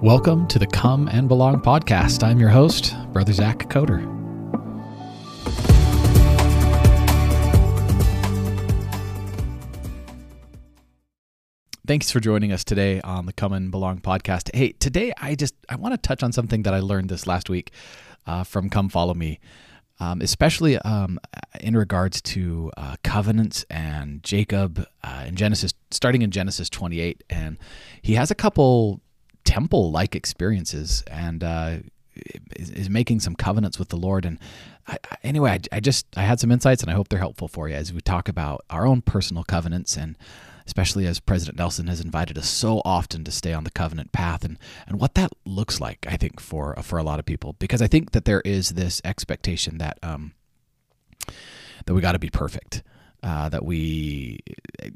Welcome to the Come and Belong podcast. I'm your host, Brother Zach Coder. Thanks for joining us today on the Come and Belong podcast. Hey, today I just I want to touch on something that I learned this last week uh, from Come Follow Me, um, especially um, in regards to uh, covenants and Jacob uh, in Genesis, starting in Genesis 28, and he has a couple temple like experiences and uh, is, is, making some covenants with the Lord. And I, anyway, I, I, just I had some insights, and I hope they're helpful for you as we talk about our own personal covenants, and especially as President Nelson has invited us so often to stay on the covenant path, and and what that looks like. I think for for a lot of people, because I think that there is this expectation that um that we got to be perfect uh, that we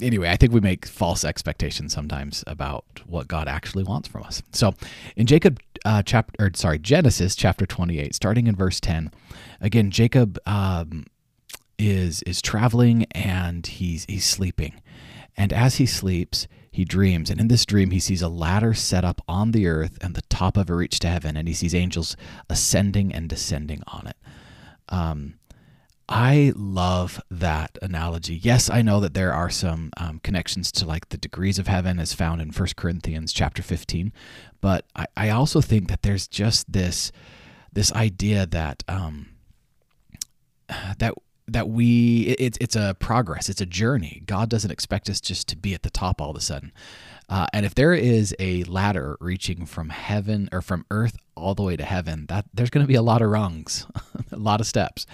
anyway i think we make false expectations sometimes about what god actually wants from us. So in jacob uh, chapter or sorry genesis chapter 28 starting in verse 10 again jacob um, is is traveling and he's he's sleeping. And as he sleeps he dreams. And in this dream he sees a ladder set up on the earth and the top of it reach to heaven and he sees angels ascending and descending on it. Um, I love that analogy. Yes, I know that there are some um, connections to like the degrees of heaven as found in 1 Corinthians chapter 15, but I, I also think that there's just this this idea that um, that that we it's it's a progress, it's a journey. God doesn't expect us just to be at the top all of a sudden. Uh, and if there is a ladder reaching from heaven or from earth all the way to heaven, that there's going to be a lot of rungs, a lot of steps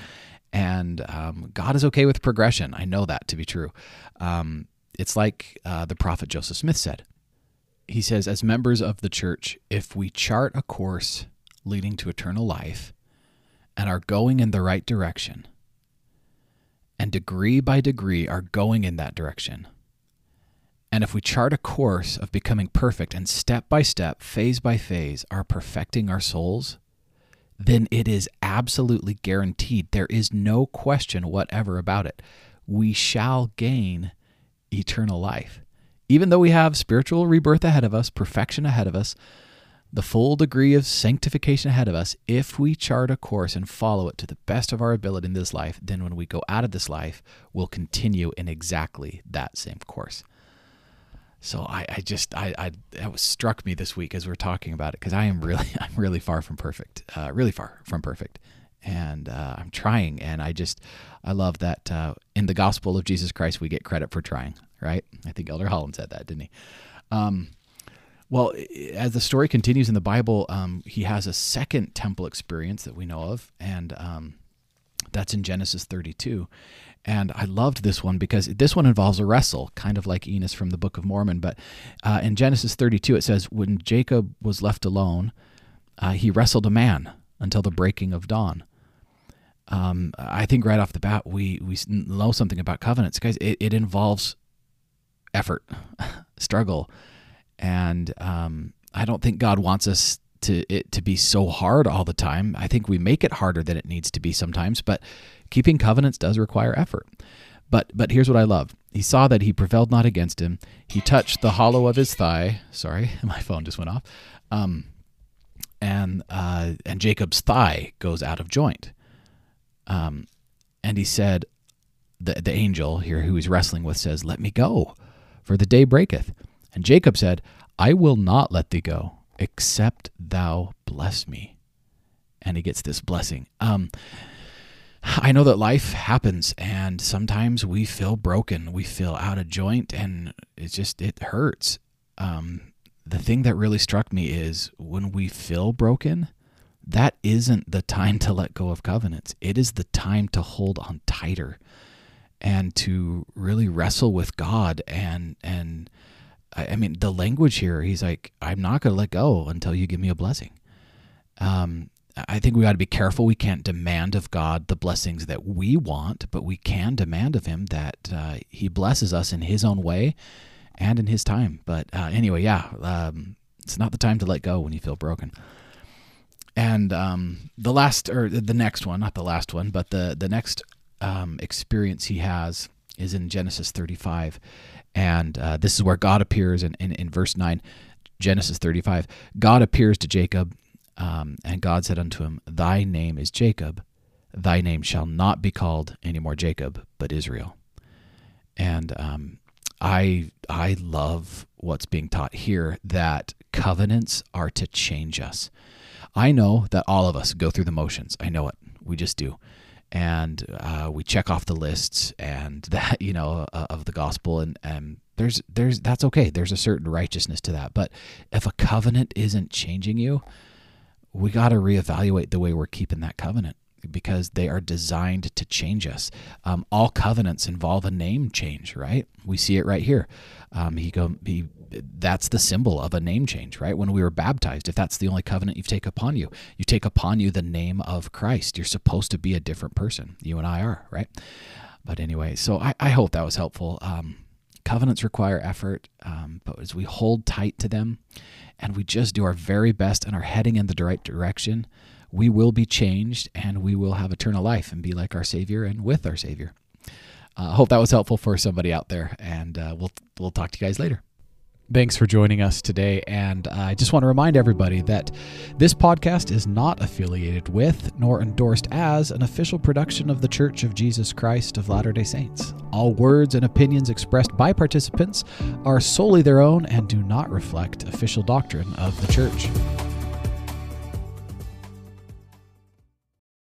and um, God is okay with progression. I know that to be true. Um, it's like uh, the prophet Joseph Smith said. He says, as members of the church, if we chart a course leading to eternal life and are going in the right direction, and degree by degree are going in that direction, and if we chart a course of becoming perfect and step by step, phase by phase, are perfecting our souls, then it is absolutely guaranteed. There is no question whatever about it. We shall gain eternal life. Even though we have spiritual rebirth ahead of us, perfection ahead of us, the full degree of sanctification ahead of us, if we chart a course and follow it to the best of our ability in this life, then when we go out of this life, we'll continue in exactly that same course. So I, I just I, I that was struck me this week as we are talking about it because I am really I'm really far from perfect, uh, really far from perfect, and uh, I'm trying. And I just I love that uh, in the gospel of Jesus Christ we get credit for trying. Right? I think Elder Holland said that, didn't he? Um, well, as the story continues in the Bible, um, he has a second temple experience that we know of, and um, that's in Genesis 32. And I loved this one because this one involves a wrestle, kind of like Enos from the Book of Mormon. But uh, in Genesis 32, it says, When Jacob was left alone, uh, he wrestled a man until the breaking of dawn. Um, I think right off the bat, we, we know something about covenants, guys. It, it involves effort, struggle. And um, I don't think God wants us to it to be so hard all the time. I think we make it harder than it needs to be sometimes, but keeping covenants does require effort. But but here's what I love. He saw that he prevailed not against him. He touched the hollow of his thigh. Sorry, my phone just went off. Um, and uh, and Jacob's thigh goes out of joint. Um, and he said, the the angel here who he's wrestling with says, "Let me go, for the day breaketh." And Jacob said, "I will not let thee go except thou bless me. And he gets this blessing. Um, I know that life happens and sometimes we feel broken. We feel out of joint and it just, it hurts. Um, the thing that really struck me is when we feel broken, that isn't the time to let go of covenants. It is the time to hold on tighter and to really wrestle with God and, and, I, I mean, the language here, he's like, I'm not going to let go until you give me a blessing. Um, I think we got to be careful. We can't demand of God the blessings that we want, but we can demand of Him that uh, He blesses us in His own way and in His time. But uh, anyway, yeah, um, it's not the time to let go when you feel broken. And um, the last, or the next one, not the last one, but the the next um, experience he has is in Genesis 35, and uh, this is where God appears in, in, in verse 9. Genesis 35, God appears to Jacob, um, and God said unto him, Thy name is Jacob. Thy name shall not be called any more Jacob, but Israel. And um, I I love what's being taught here that covenants are to change us. I know that all of us go through the motions. I know it. We just do. And uh, we check off the lists and that, you know, uh, of the gospel. And, and there's, there's, that's okay. There's a certain righteousness to that. But if a covenant isn't changing you, we got to reevaluate the way we're keeping that covenant because they are designed to change us. Um, all covenants involve a name change, right? We see it right here. Um, he go, he, that's the symbol of a name change, right? When we were baptized, if that's the only covenant you take upon you, you take upon you the name of Christ. You're supposed to be a different person. You and I are, right? But anyway, so I, I hope that was helpful. Um, covenants require effort, um, but as we hold tight to them and we just do our very best and are heading in the right direction, we will be changed and we will have eternal life and be like our Savior and with our Savior. I uh, hope that was helpful for somebody out there, and uh, we'll we'll talk to you guys later. Thanks for joining us today. And I just want to remind everybody that this podcast is not affiliated with nor endorsed as an official production of the Church of Jesus Christ of Latter day Saints. All words and opinions expressed by participants are solely their own and do not reflect official doctrine of the Church.